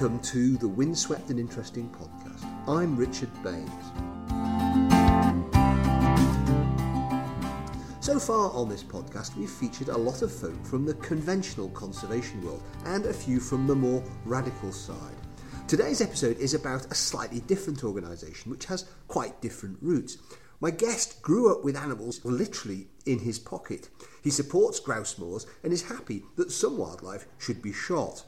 Welcome to the Windswept and Interesting podcast. I'm Richard Baines. So far on this podcast, we've featured a lot of folk from the conventional conservation world and a few from the more radical side. Today's episode is about a slightly different organisation which has quite different roots. My guest grew up with animals literally in his pocket. He supports grouse moors and is happy that some wildlife should be shot.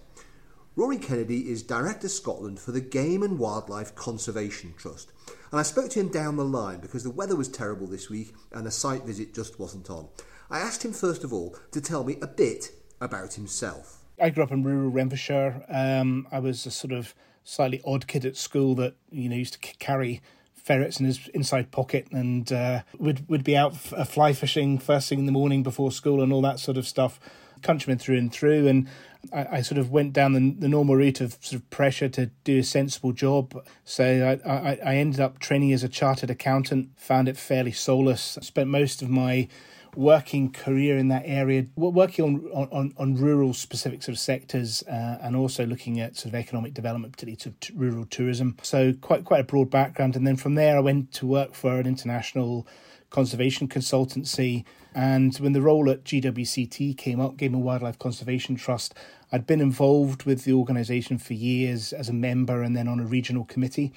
Rory Kennedy is Director Scotland for the Game and Wildlife Conservation Trust. And I spoke to him down the line because the weather was terrible this week and a site visit just wasn't on. I asked him first of all to tell me a bit about himself. I grew up in rural Renfrewshire. Um, I was a sort of slightly odd kid at school that you know used to carry ferrets in his inside pocket and uh, would would be out f- uh, fly fishing first thing in the morning before school and all that sort of stuff. Countryman through and through, and I, I sort of went down the, the, normal route of sort of pressure to do a sensible job. So I, I, I ended up training as a chartered accountant. Found it fairly soulless. I spent most of my working career in that area, working on on, on rural specific sort of sectors, uh, and also looking at sort of economic development, particularly to, to rural tourism. So quite quite a broad background, and then from there I went to work for an international conservation consultancy. And when the role at GWCT came up, Game and Wildlife Conservation Trust, I'd been involved with the organisation for years as a member and then on a regional committee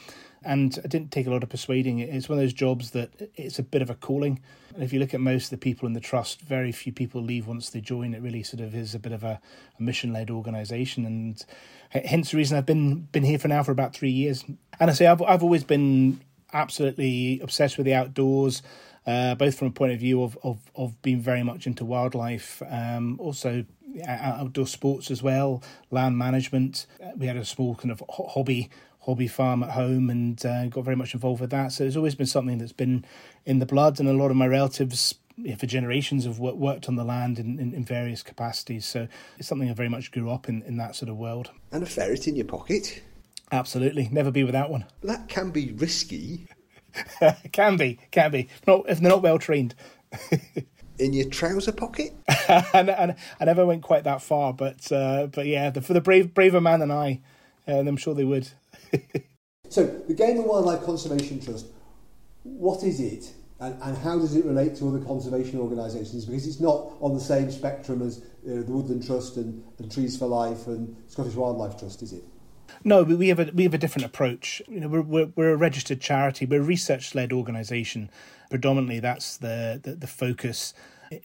and I didn't take a lot of persuading. It's one of those jobs that it's a bit of a calling. And if you look at most of the people in the trust, very few people leave once they join. It really sort of is a bit of a, a mission-led organisation, and hence the reason I've been been here for now for about three years. And I say I've I've always been absolutely obsessed with the outdoors. Uh, both from a point of view of, of, of being very much into wildlife, um, also outdoor sports as well, land management. We had a small kind of hobby hobby farm at home and uh, got very much involved with that. So it's always been something that's been in the blood, and a lot of my relatives for generations have worked on the land in, in, in, various capacities. So it's something I very much grew up in, in that sort of world. And a ferret in your pocket? Absolutely, never be without one. That can be risky. can be, can be. Not if they're not well trained. in your trouser pocket? and, and, I never went quite that far, but uh, but yeah, the, for the brave braver man than I, uh, I'm sure they would. so, the Game and Wildlife Conservation Trust, what is it and, and how does it relate to other conservation organisations? Because it's not on the same spectrum as uh, the Woodland Trust and, and Trees for Life and Scottish Wildlife Trust, is it? No, we have a we have a different approach. You know, we're we're, we're a registered charity. We're a research led organisation. Predominantly, that's the, the, the focus.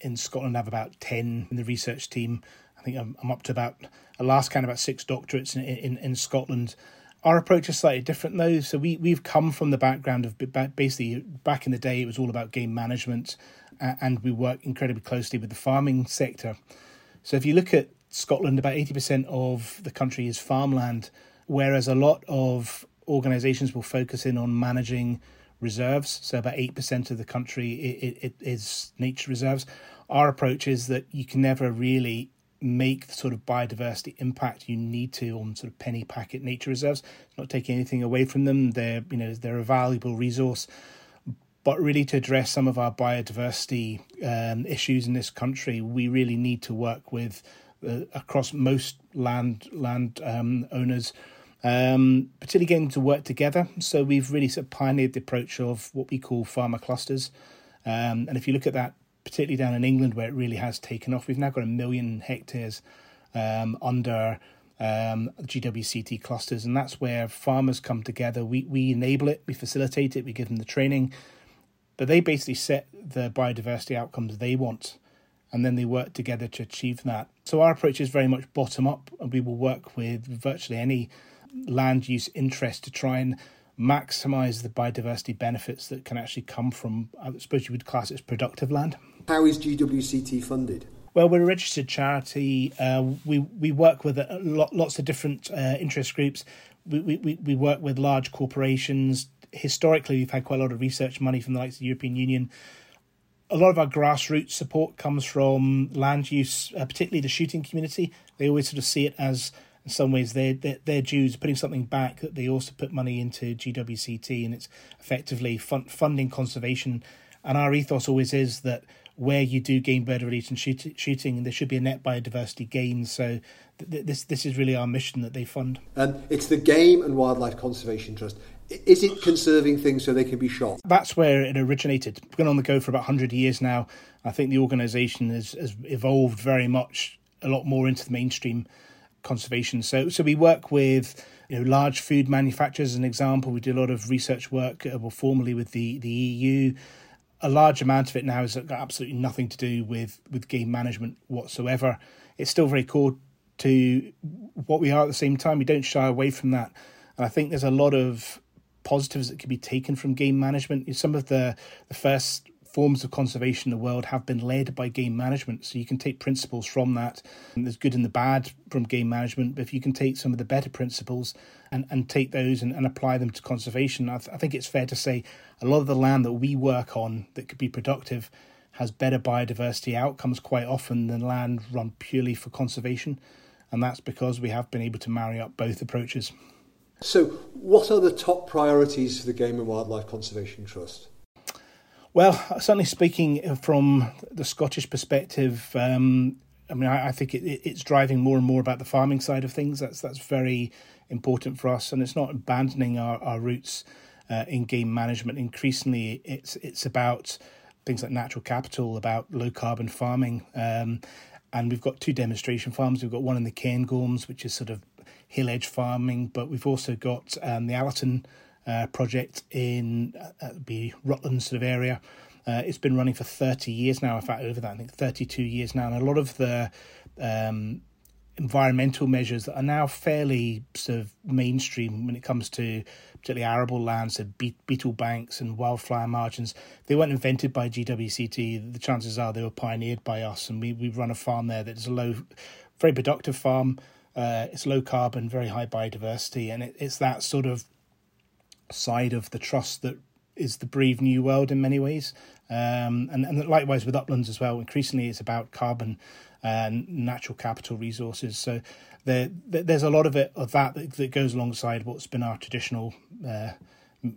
In Scotland, I have about ten in the research team. I think I'm, I'm up to about a last count about six doctorates in, in, in Scotland. Our approach is slightly different though. So we we've come from the background of basically back in the day it was all about game management, and we work incredibly closely with the farming sector. So if you look at Scotland, about eighty percent of the country is farmland, whereas a lot of organisations will focus in on managing reserves. So about eight percent of the country it, it is nature reserves. Our approach is that you can never really make the sort of biodiversity impact you need to on sort of penny packet nature reserves. Not taking anything away from them. They're you know they're a valuable resource, but really to address some of our biodiversity um, issues in this country, we really need to work with uh, across most land land um, owners. Um, particularly getting to work together. So we've really sort of pioneered the approach of what we call farmer clusters. Um, and if you look at that particularly down in England where it really has taken off. We've now got a million hectares um, under um, GWCT clusters, and that's where farmers come together. We we enable it, we facilitate it, we give them the training, but they basically set the biodiversity outcomes they want, and then they work together to achieve that. So our approach is very much bottom up, and we will work with virtually any land use interest to try and maximize the biodiversity benefits that can actually come from, I suppose you would class it as productive land. How is GWCT funded? Well, we're a registered charity. Uh, we we work with a lot, lots of different uh, interest groups. We, we we work with large corporations. Historically, we've had quite a lot of research money from the likes of the European Union. A lot of our grassroots support comes from land use, uh, particularly the shooting community. They always sort of see it as, in some ways, their their, their dues, putting something back that they also put money into GWCT, and it's effectively fund, funding conservation. And our ethos always is that where you do game bird release and shoot, shooting, there should be a net biodiversity gain. So th- this this is really our mission that they fund. And it's the Game and Wildlife Conservation Trust. Is it conserving things so they can be shot? That's where it originated. It's been on the go for about 100 years now. I think the organisation has, has evolved very much, a lot more into the mainstream conservation. So, so we work with you know large food manufacturers. As an example, we do a lot of research work, uh, well, formally with the the EU. A large amount of it now has got absolutely nothing to do with with game management whatsoever. It's still very core to what we are at the same time. We don't shy away from that, and I think there's a lot of positives that can be taken from game management. Some of the the first forms of conservation in the world have been led by game management. So you can take principles from that. And there's good and the bad from game management, but if you can take some of the better principles and, and take those and, and apply them to conservation, I, th- I think it's fair to say a lot of the land that we work on that could be productive has better biodiversity outcomes quite often than land run purely for conservation. And that's because we have been able to marry up both approaches. So, what are the top priorities for the Game and Wildlife Conservation Trust? Well, certainly speaking from the Scottish perspective, um, I mean, I, I think it, it's driving more and more about the farming side of things. That's that's very important for us, and it's not abandoning our, our roots uh, in game management. Increasingly, it's it's about things like natural capital, about low carbon farming, um, and we've got two demonstration farms. We've got one in the Cairngorms, which is sort of hill edge farming, but we've also got um, the Allerton uh, project in uh, be Rutland sort of area. Uh, it's been running for 30 years now, in fact, over that, I think 32 years now. And a lot of the um, environmental measures that are now fairly sort of mainstream when it comes to particularly arable lands, so beetle banks and wildflower margins, they weren't invented by GWCT. The chances are they were pioneered by us. And we, we run a farm there that is a low, very productive farm. Uh, it's low carbon, very high biodiversity, and it, it's that sort of side of the trust that is the Brave New World in many ways. Um, and, and likewise with uplands as well. Increasingly, it's about carbon and natural capital resources. So there, there's a lot of it of that, that goes alongside what's been our traditional uh,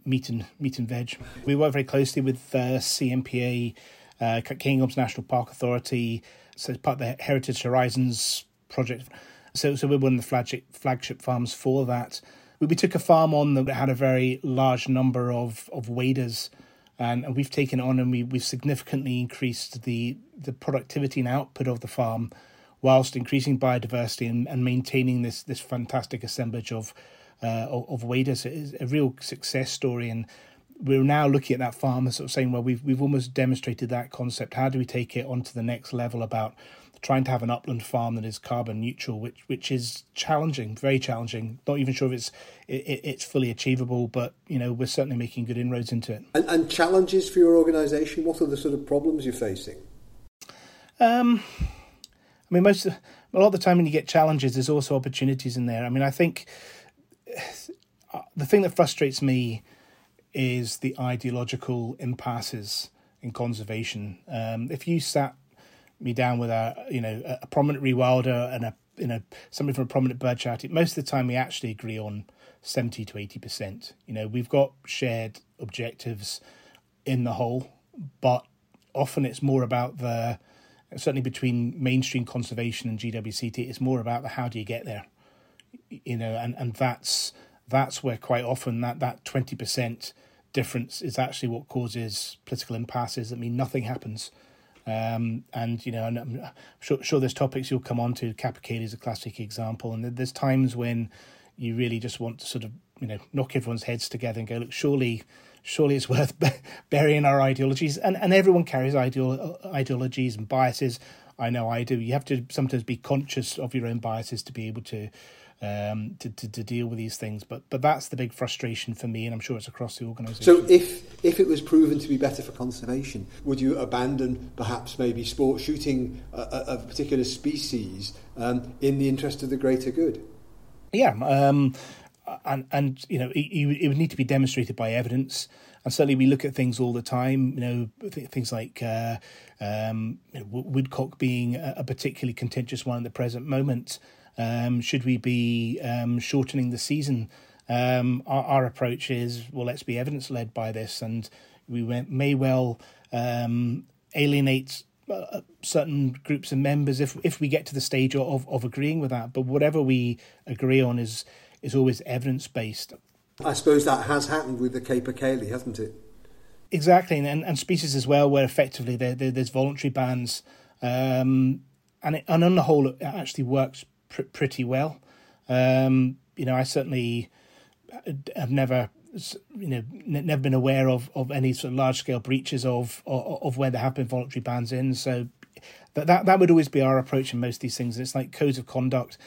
meat and meat and veg. We work very closely with uh, CNPA, uh, Cairngorms National Park Authority, so it's part of the Heritage Horizons project. So, so we're one of the flagship flagship farms for that we, we took a farm on that had a very large number of, of waders and, and we've taken on and we, we've significantly increased the, the productivity and output of the farm whilst increasing biodiversity and, and maintaining this, this fantastic assemblage of, uh, of, of waders. It is a real success story and we're now looking at that farm and sort of saying, well, we've we've almost demonstrated that concept. How do we take it on to the next level about trying to have an upland farm that is carbon neutral, which which is challenging, very challenging. Not even sure if it's it, it's fully achievable, but you know we're certainly making good inroads into it. And, and challenges for your organisation. What are the sort of problems you're facing? Um, I mean, most a lot of the time when you get challenges, there's also opportunities in there. I mean, I think uh, the thing that frustrates me is the ideological impasses in conservation. Um, if you sat me down with a you know a prominent rewilder and a you know somebody from a prominent bird charity, most of the time we actually agree on seventy to eighty percent. You know, we've got shared objectives in the whole, but often it's more about the certainly between mainstream conservation and GWCT, it's more about the how do you get there. You know, and, and that's that's where quite often that that twenty percent difference is actually what causes political impasses. I mean, nothing happens um, and you know, and I'm sure, sure there's topics you'll come on to. Capercaillie is a classic example, and there's times when you really just want to sort of you know knock everyone's heads together and go, look, surely, surely it's worth burying our ideologies, and and everyone carries ideolo- ideologies and biases. I know I do. You have to sometimes be conscious of your own biases to be able to um, to, to, to deal with these things. But but that's the big frustration for me, and I'm sure it's across the organisation. So if if it was proven to be better for conservation, would you abandon perhaps maybe sport shooting a, a particular species um, in the interest of the greater good? Yeah, um, and and you know it, it would need to be demonstrated by evidence. And certainly, we look at things all the time. You know, things like uh, um, woodcock being a particularly contentious one at the present moment. Um, should we be um, shortening the season? Um, our, our, approach is well, let's be evidence led by this, and we may well um, alienate uh, certain groups of members if if we get to the stage of of agreeing with that. But whatever we agree on is is always evidence based. I suppose that has happened with the capercaillie, hasn't it? Exactly, and, and species as well, where effectively there, there, there's voluntary bans, um, and it, and on the whole, it actually works pr- pretty well. Um, you know, I certainly have never, you know, never been aware of, of any sort of large scale breaches of, of, of where there have been voluntary bans in. So that, that that would always be our approach in most of these things. It's like codes of conduct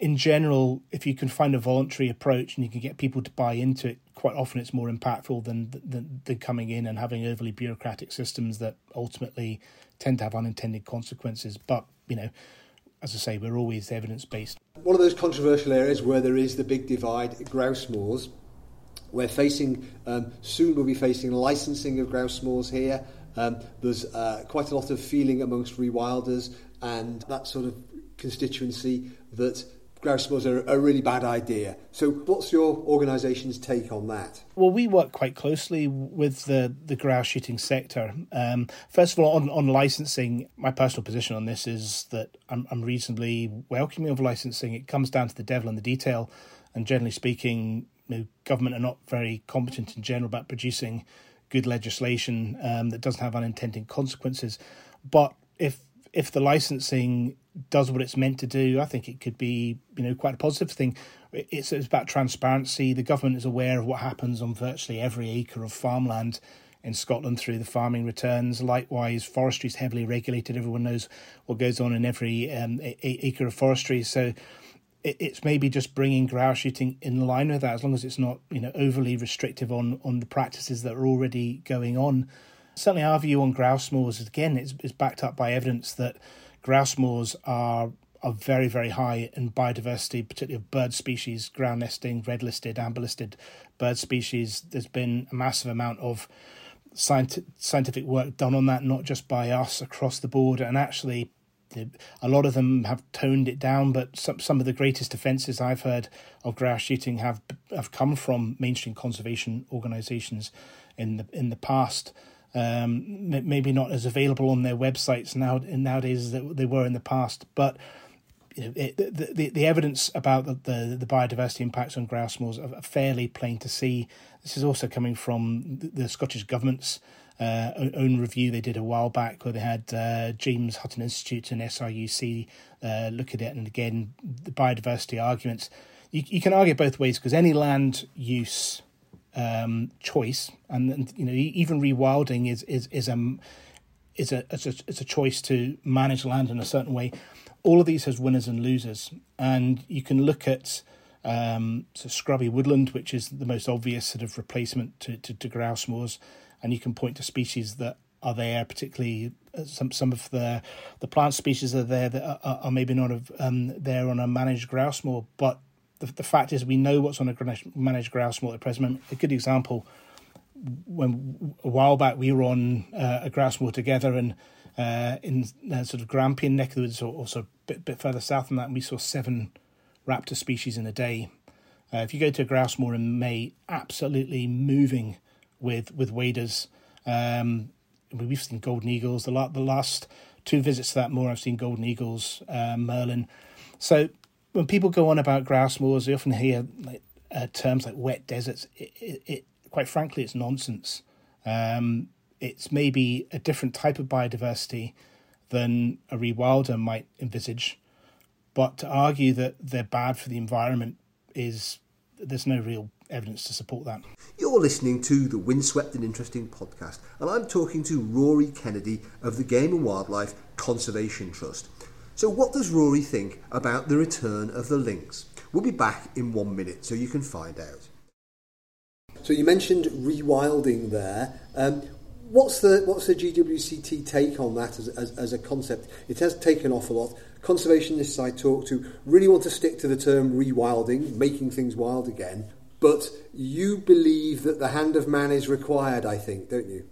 in general, if you can find a voluntary approach and you can get people to buy into it, quite often it's more impactful than, than, than coming in and having overly bureaucratic systems that ultimately tend to have unintended consequences. But, you know, as I say, we're always evidence based. One of those controversial areas where there is the big divide, grouse moors. We're facing, um, soon we'll be facing licensing of grouse moors here. Um, there's uh, quite a lot of feeling amongst rewilders and that sort of constituency that moors are a really bad idea. So, what's your organisation's take on that? Well, we work quite closely with the, the grouse shooting sector. Um, first of all, on, on licensing, my personal position on this is that I'm, I'm reasonably welcoming of licensing. It comes down to the devil in the detail, and generally speaking, you know, government are not very competent in general about producing good legislation um, that doesn't have unintended consequences. But if if the licensing does what it's meant to do, I think it could be you know quite a positive thing. It's, it's about transparency. The government is aware of what happens on virtually every acre of farmland in Scotland through the farming returns. Likewise, forestry is heavily regulated. Everyone knows what goes on in every um, acre of forestry. So it, it's maybe just bringing grouse shooting in line with that, as long as it's not you know overly restrictive on on the practices that are already going on. Certainly, our view on grouse moors again is, is backed up by evidence that grouse moors are are very very high in biodiversity, particularly of bird species, ground nesting, red listed, amber listed bird species. There's been a massive amount of scientific work done on that, not just by us across the board, and actually. A lot of them have toned it down, but some some of the greatest offences I've heard of grouse shooting have have come from mainstream conservation organisations in the in the past um, maybe not as available on their websites now nowadays as they were in the past. But you know, it, the, the, the evidence about the, the, the biodiversity impacts on grouse moors are fairly plain to see. This is also coming from the, the Scottish government's uh, own review they did a while back, where they had uh, James Hutton Institute and SRUC uh, look at it, and again the biodiversity arguments. You, you can argue both ways because any land use um, choice, and, you know even rewilding is is is a is a it's a it's a choice to manage land in a certain way. All of these has winners and losers, and you can look at um, so scrubby woodland, which is the most obvious sort of replacement to, to, to grouse moors, and you can point to species that are there, particularly uh, some some of the the plant species are there that are, are maybe not of, um, there on a managed grouse moor, but the, the fact is we know what's on a managed grouse moor at present. A good example, when a while back we were on uh, a grouse moor together and uh, in uh, sort of Grampian neck of the woods, or also a bit, bit further south than that, we saw seven raptor species in a day. Uh, if you go to a grouse moor in May, absolutely moving with with waders. Um, we've seen golden eagles. The, la- the last two visits to that moor, I've seen golden eagles, uh, merlin. So when people go on about grouse moors, they often hear like, uh, terms like wet deserts. It, it, it, quite frankly, it's nonsense. Um, it's maybe a different type of biodiversity than a rewilder might envisage, but to argue that they're bad for the environment is there's no real evidence to support that. You're listening to the Windswept and Interesting podcast, and I'm talking to Rory Kennedy of the Game and Wildlife Conservation Trust. So, what does Rory think about the return of the lynx? We'll be back in one minute so you can find out. So, you mentioned rewilding there. Um, what's the what's the GWCT take on that as, as, as, a concept? It has taken off a lot. Conservationists I talk to really want to stick to the term rewilding, making things wild again. But you believe that the hand of man is required, I think, don't you?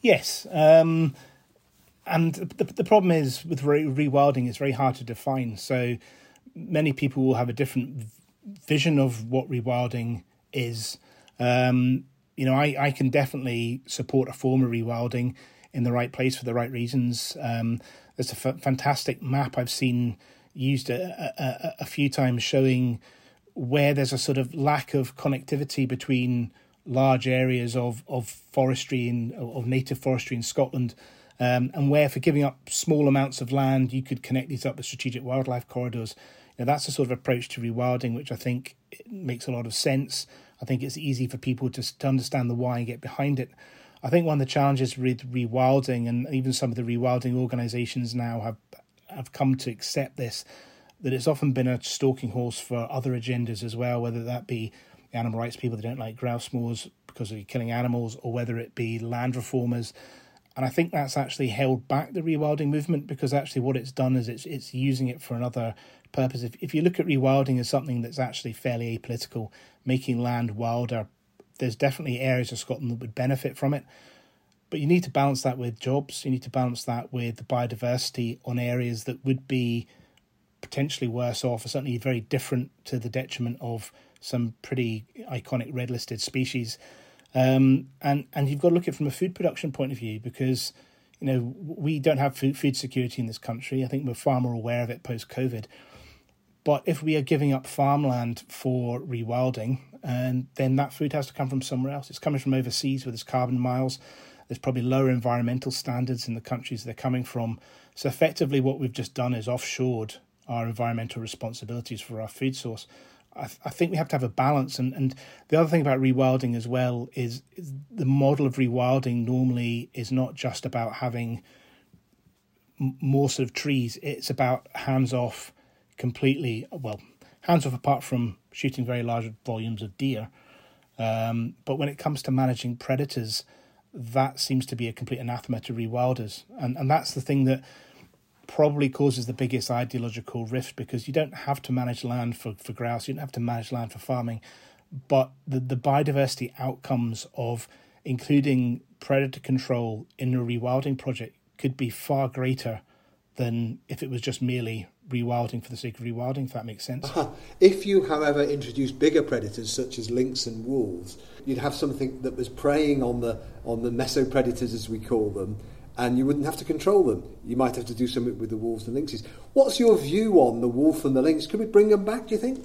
Yes. Um, and the, the problem is with re- rewilding, it's very hard to define. So many people will have a different vision of what rewilding is. Um, you know, I, I can definitely support a form of rewilding. in the right place for the right reasons. Um, there's a f- fantastic map I've seen used a, a, a few times showing where there's a sort of lack of connectivity between large areas of, of forestry in of native forestry in Scotland, um, and where for giving up small amounts of land you could connect these up with strategic wildlife corridors. Now that's a sort of approach to rewilding which I think makes a lot of sense. I think it's easy for people to, to understand the why and get behind it. I think one of the challenges with rewilding, and even some of the rewilding organisations now have have come to accept this, that it's often been a stalking horse for other agendas as well, whether that be animal rights people that don't like grouse moors because of killing animals, or whether it be land reformers. And I think that's actually held back the rewilding movement because actually what it's done is it's it's using it for another purpose. If if you look at rewilding as something that's actually fairly apolitical, making land wilder, there's definitely areas of Scotland that would benefit from it. But you need to balance that with jobs. You need to balance that with the biodiversity on areas that would be potentially worse off, or certainly very different to the detriment of some pretty iconic red listed species. Um, and and you've got to look at it from a food production point of view because you know we don't have food food security in this country. I think we're far more aware of it post COVID. But if we are giving up farmland for rewilding, and then that food has to come from somewhere else. It's coming from overseas with its carbon miles. There's probably lower environmental standards in the countries they're coming from. So effectively, what we've just done is offshored our environmental responsibilities for our food source. I, th- I think we have to have a balance. And, and the other thing about rewilding as well is, is the model of rewilding normally is not just about having m- more sort of trees. It's about hands off completely. Well, hands off apart from shooting very large volumes of deer. Um, but when it comes to managing predators, that seems to be a complete anathema to rewilders. And, and that's the thing that probably causes the biggest ideological rift because you don't have to manage land for, for grouse, you don't have to manage land for farming, but the, the biodiversity outcomes of including predator control in a rewilding project could be far greater than if it was just merely rewilding for the sake of rewilding, if that makes sense. Uh-huh. If you, however, introduced bigger predators such as lynx and wolves, you'd have something that was preying on the on the mesopredators, as we call them, and you wouldn't have to control them. You might have to do something with the wolves and lynxes. What's your view on the wolf and the lynx? Could we bring them back, do you think?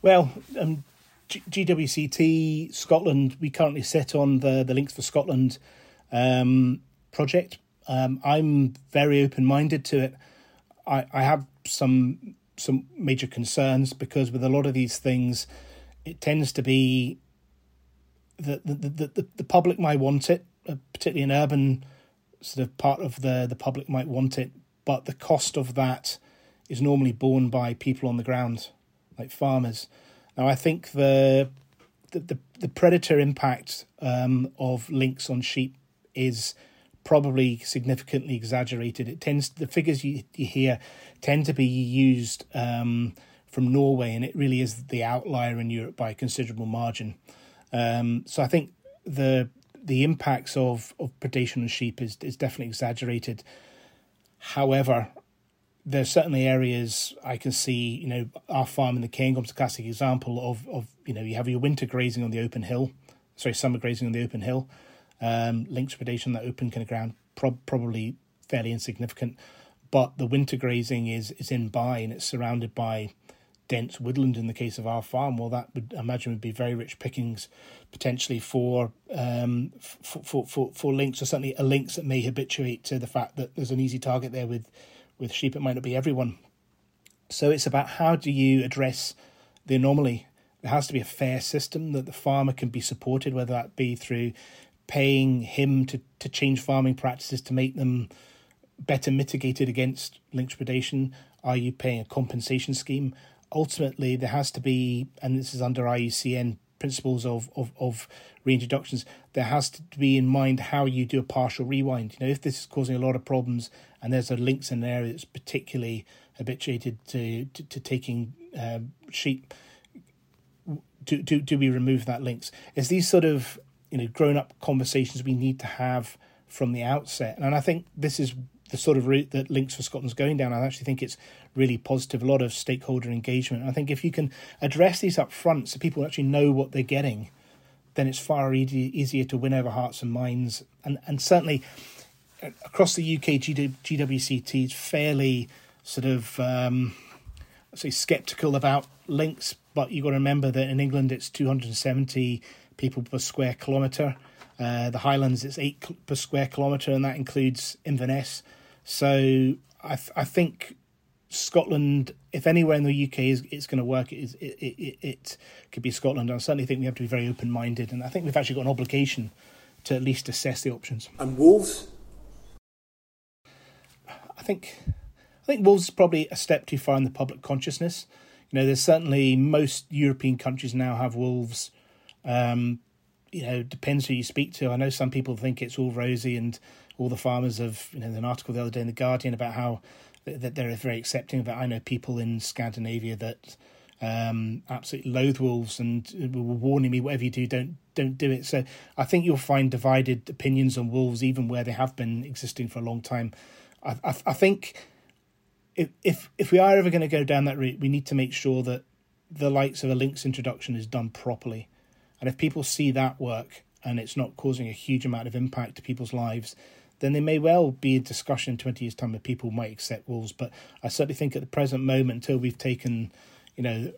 Well, um, G- GWCT Scotland, we currently sit on the, the Lynx for Scotland um, project. Um, I'm very open minded to it. I, I have some some major concerns because with a lot of these things, it tends to be that the, the, the, the public might want it, uh, particularly in urban sort of part of the the public might want it, but the cost of that is normally borne by people on the ground, like farmers. Now, I think the the the, the predator impact um, of lynx on sheep is probably significantly exaggerated. It tends the figures you, you hear tend to be used um, from Norway, and it really is the outlier in Europe by a considerable margin. Um, so I think the the impacts of, of predation on sheep is, is definitely exaggerated. However, there's certainly areas I can see, you know, our farm in the Cairngorm's a classic example of, of, you know, you have your winter grazing on the open hill, sorry, summer grazing on the open hill, um, lynx predation on that open kind of ground, pro- probably fairly insignificant, but the winter grazing is, is in by and it's surrounded by dense woodland in the case of our farm, well, that would I imagine would be very rich pickings potentially for um, for, for, for, for lynx, or certainly a lynx that may habituate to the fact that there's an easy target there with, with sheep. It might not be everyone. So it's about how do you address the anomaly. There has to be a fair system that the farmer can be supported, whether that be through paying him to, to change farming practices to make them better mitigated against lynx predation. Are you paying a compensation scheme? Ultimately there has to be, and this is under IUCN principles of, of, of reintroductions, there has to be in mind how you do a partial rewind. You know, if this is causing a lot of problems and there's a lynx in an area that's particularly habituated to, to, to taking uh, sheep, do, do, do we remove that lynx? It's these sort of, you know, grown up conversations we need to have from the outset. And I think this is the sort of route that Lynx for Scotland's going down. I actually think it's really positive, a lot of stakeholder engagement. I think if you can address these up front so people actually know what they're getting, then it's far easy, easier to win over hearts and minds. And, and certainly, across the UK, GWCT is fairly sort of um, say skeptical about lynx, but you've got to remember that in England it's 270 people per square kilometre. Uh, the Highlands it's eight per square kilometre, and that includes Inverness. So I, th- I think Scotland, if anywhere in the UK is it's going to work, it, it, it, it could be Scotland. I certainly think we have to be very open minded, and I think we've actually got an obligation to at least assess the options. And wolves? I think I think wolves is probably a step too far in the public consciousness. You know, there's certainly most European countries now have wolves. Um, you know, depends who you speak to. I know some people think it's all rosy, and all the farmers have. You know, an article the other day in the Guardian about how that they're very accepting of it. I know people in Scandinavia that um, absolutely loathe wolves and were warning me, whatever you do, don't don't do it. So I think you'll find divided opinions on wolves, even where they have been existing for a long time. I, I, I think if, if if we are ever going to go down that route, we need to make sure that the likes of a lynx introduction is done properly, and if people see that work and it's not causing a huge amount of impact to people's lives, then there may well be a discussion in 20 years' time that people might accept wolves. But I certainly think at the present moment, until we've taken, you know,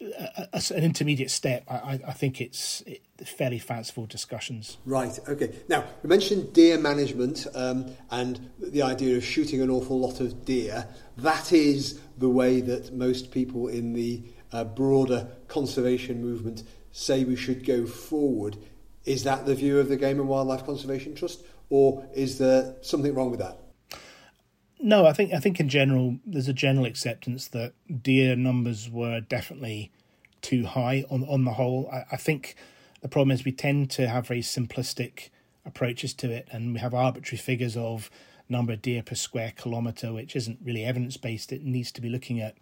a, a, an intermediate step, I, I think it's it, fairly fanciful discussions. Right. Okay. Now we mentioned deer management um, and the idea of shooting an awful lot of deer. That is the way that most people in the uh, broader conservation movement say we should go forward. Is that the view of the Game and Wildlife Conservation Trust, or is there something wrong with that? No, I think I think in general there's a general acceptance that deer numbers were definitely too high on on the whole. I, I think the problem is we tend to have very simplistic approaches to it, and we have arbitrary figures of number of deer per square kilometre, which isn't really evidence based. It needs to be looking at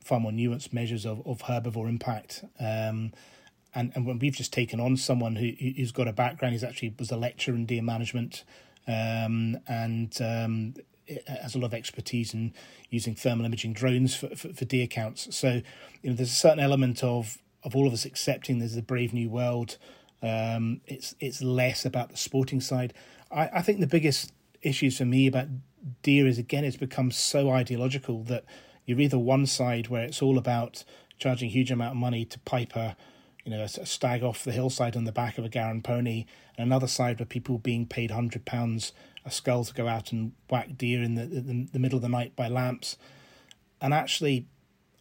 far more nuanced measures of, of herbivore impact. Um, and and when we've just taken on someone who who's got a background, he's actually was a lecturer in deer management, um, and um, has a lot of expertise in using thermal imaging drones for, for, for deer counts. So, you know, there's a certain element of of all of us accepting there's a brave new world. Um, it's it's less about the sporting side. I, I think the biggest issues for me about deer is again it's become so ideological that you're either one side where it's all about charging a huge amount of money to pipe a you know a, a stag off the hillside on the back of a garron pony, and another side where people being paid hundred pounds a skull to go out and whack deer in the, the, the middle of the night by lamps. And actually,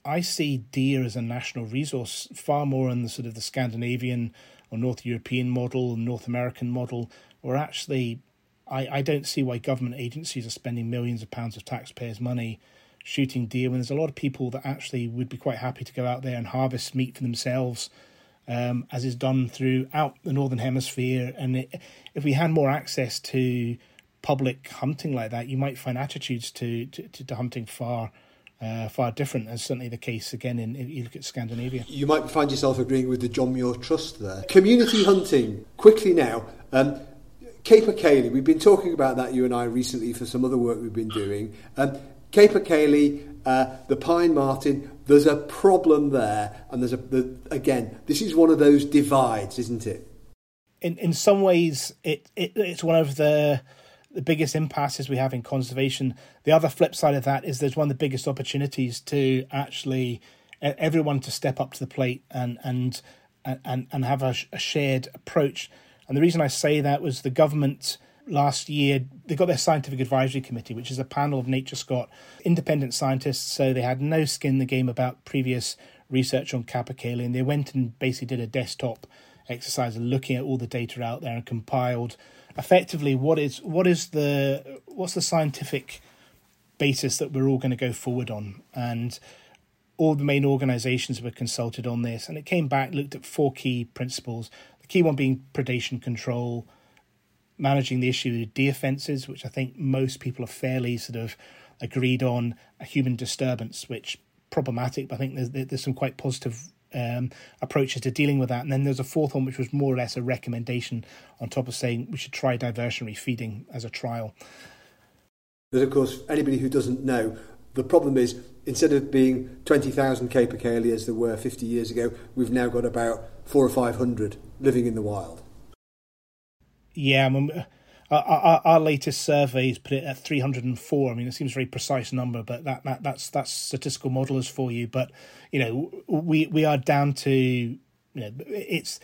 I see deer as a national resource far more in the sort of the Scandinavian or North European model, North American model, or actually, I, I don't see why government agencies are spending millions of pounds of taxpayers' money shooting deer when there's a lot of people that actually would be quite happy to go out there and harvest meat for themselves, um, as is done throughout the Northern Hemisphere. And it, if we had more access to public hunting like that, you might find attitudes to to, to hunting far. Uh, far different, as certainly the case again in if you look at Scandinavia. You might find yourself agreeing with the John Muir Trust there. Community hunting, quickly now. Um, Capercaillie, we've been talking about that, you and I, recently for some other work we've been doing. Um, Capercaillie, uh, the Pine marten, there's a problem there. And there's a, the, again, this is one of those divides, isn't it? In, in some ways, it, it it's one of the the biggest impasses we have in conservation. The other flip side of that is there's one of the biggest opportunities to actually everyone to step up to the plate and and and and have a, a shared approach. And the reason I say that was the government last year they got their scientific advisory committee, which is a panel of NatureScot independent scientists. So they had no skin in the game about previous research on capercaillie, and they went and basically did a desktop exercise of looking at all the data out there and compiled effectively what is what is the what's the scientific basis that we're all going to go forward on and all the main organizations were consulted on this and it came back looked at four key principles the key one being predation control managing the issue of deer fences which i think most people are fairly sort of agreed on a human disturbance which problematic but i think there's, there's some quite positive um, approaches to dealing with that. And then there's a fourth one, which was more or less a recommendation on top of saying we should try diversionary feeding as a trial. But of course, anybody who doesn't know, the problem is instead of being 20,000 capercaillie as there were 50 years ago, we've now got about four or 500 living in the wild. Yeah, I, mean, our, our, our, latest surveys put it at 304. I mean, it seems a very precise number, but that, that that's that's statistical modelers for you. But you know, we we are down to you know, it's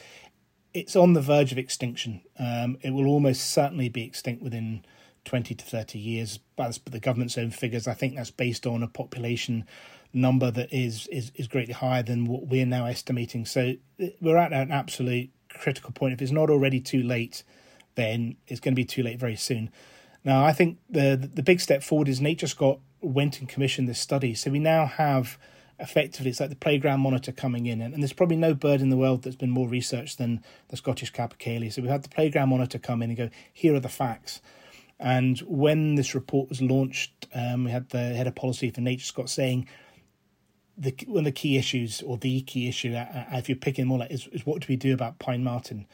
it's on the verge of extinction. Um, it will almost certainly be extinct within 20 to 30 years. But the government's own figures, I think that's based on a population number that is is is greatly higher than what we're now estimating. So we're at an absolute critical point. If it's not already too late then it's going to be too late very soon. Now, I think the the big step forward is NatureScot went and commissioned this study, so we now have effectively it's like the playground monitor coming in, and, and there's probably no bird in the world that's been more researched than the Scottish capercaillie. So we had the playground monitor come in and go, here are the facts. And when this report was launched, um, we had the head of policy for NatureScot saying the one of the key issues or the key issue, uh, uh if you're picking more like, is, is what do we do about pine marten?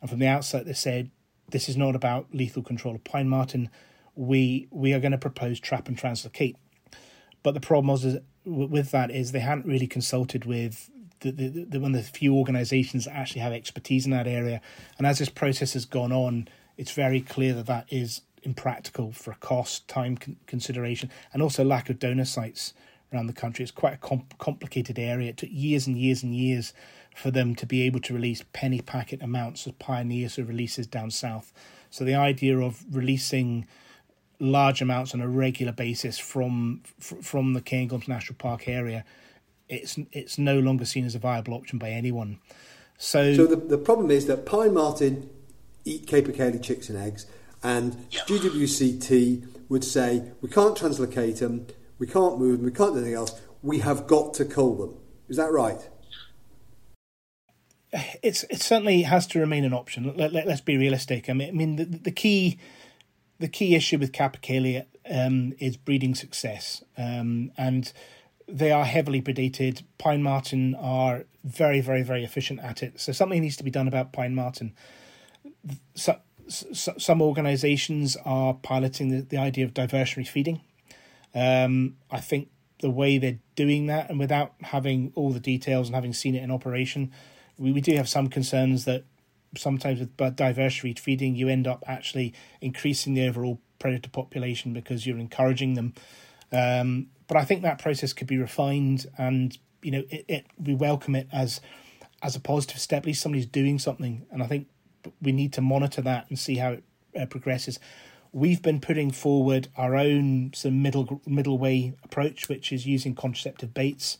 And from the outset, they said this is not about lethal control of pine marten. We we are going to propose trap and translocate. But the problem was with that is they hadn't really consulted with the, one of the few organisations that actually have expertise in that area. And as this process has gone on, it's very clear that that is impractical for cost, time con- consideration, and also lack of donor sites around the country. It's quite a comp- complicated area. It took years and years and years for them to be able to release penny packet amounts of pioneers of releases down south. So the idea of releasing large amounts on a regular basis from from the Cairngorms National Park area, it's it's no longer seen as a viable option by anyone. So, so the, the problem is that pine marten eat capercaillie chicks and eggs, and GWCT would say we can't translocate them, we can't move them, we can't do anything else. We have got to cull them. Is that right? It's it certainly has to remain an option. Let, let, us be realistic. I mean, I mean the, the key the key issue with Capercaillie um, is breeding success, um, and they are heavily predated. Pine marten are very, very, very efficient at it. So something needs to be done about pine marten. So, so, some organisations are piloting the, the idea of diversionary feeding. Um, I think the way they're doing that, and without having all the details and having seen it in operation, we, we do have some concerns that sometimes with diversionary feeding, you end up actually increasing the overall predator population because you're encouraging them. Um, but I think that process could be refined, and you know, it, it we welcome it as as a positive step. At least somebody's doing something, and I think we need to monitor that and see how it uh, progresses. We've been putting forward our own some middle middle way approach, which is using contraceptive baits.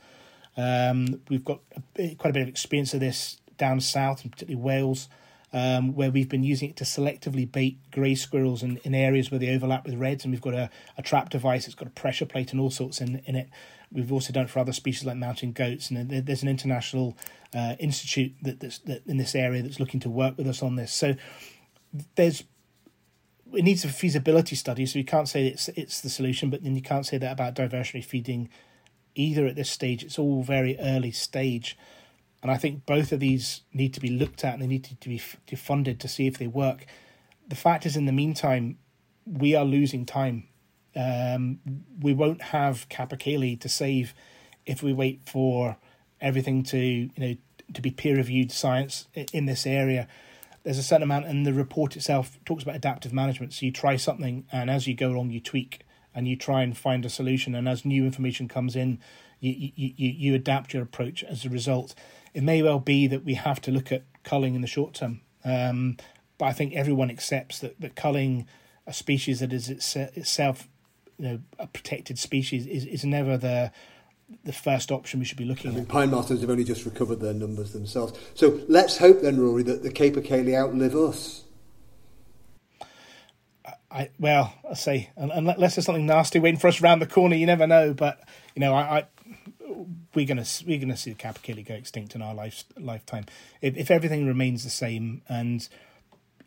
Um, we've got a, quite a bit of experience of this down south, and particularly Wales, um, where we've been using it to selectively bait grey squirrels in, in areas where they overlap with reds. And we've got a, a trap device, it's got a pressure plate and all sorts in, in it. We've also done it for other species like mountain goats. And there's an international uh, institute that, that's that in this area that's looking to work with us on this. So there's it needs a feasibility study, so you can't say it's it's the solution, but then you can't say that about diversionary feeding either at this stage. It's all very early stage. And I think both of these need to be looked at and they need to be funded to see if they work. The fact is, in the meantime, we are losing time. Um, we won't have capercaillie to save if we wait for everything to you know to be peer reviewed science in this area. There's a certain amount, and the report itself talks about adaptive management. So you try something, and as you go along, you tweak and you try and find a solution. And as new information comes in, you, you, you, you adapt your approach as a result. It may well be that we have to look at culling in the short term. Um, but I think everyone accepts that, that culling a species that is itself you know, a protected species is, is never the the first option we should be looking I mean, at. Pine martens have only just recovered their numbers themselves. So let's hope then, Rory, that the capercaillie outlive us. I well, I say unless there's something nasty waiting for us around the corner, you never know. But you know, I, I we're gonna we're gonna see the capercaillie go extinct in our life, lifetime if, if everything remains the same. And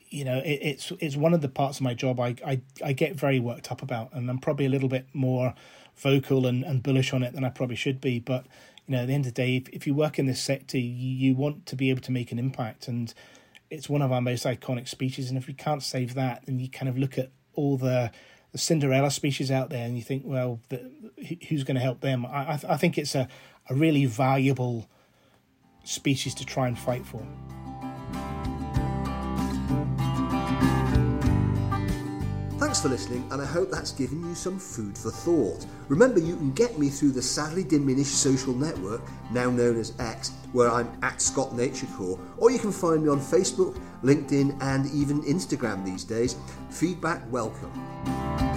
you know, it, it's it's one of the parts of my job I, I I get very worked up about, and I'm probably a little bit more vocal and, and bullish on it than I probably should be. But you know, at the end of the day, if, if you work in this sector, you, you want to be able to make an impact and it's one of our most iconic species, and if we can't save that, then you kind of look at all the, the Cinderella species out there, and you think, well, the, who's going to help them? I, I think it's a, a really valuable species to try and fight for. Thanks for listening, and I hope that's given you some food for thought. Remember, you can get me through the sadly diminished social network, now known as X, where I'm at ScotNatureCorr, or you can find me on Facebook, LinkedIn, and even Instagram these days. Feedback welcome.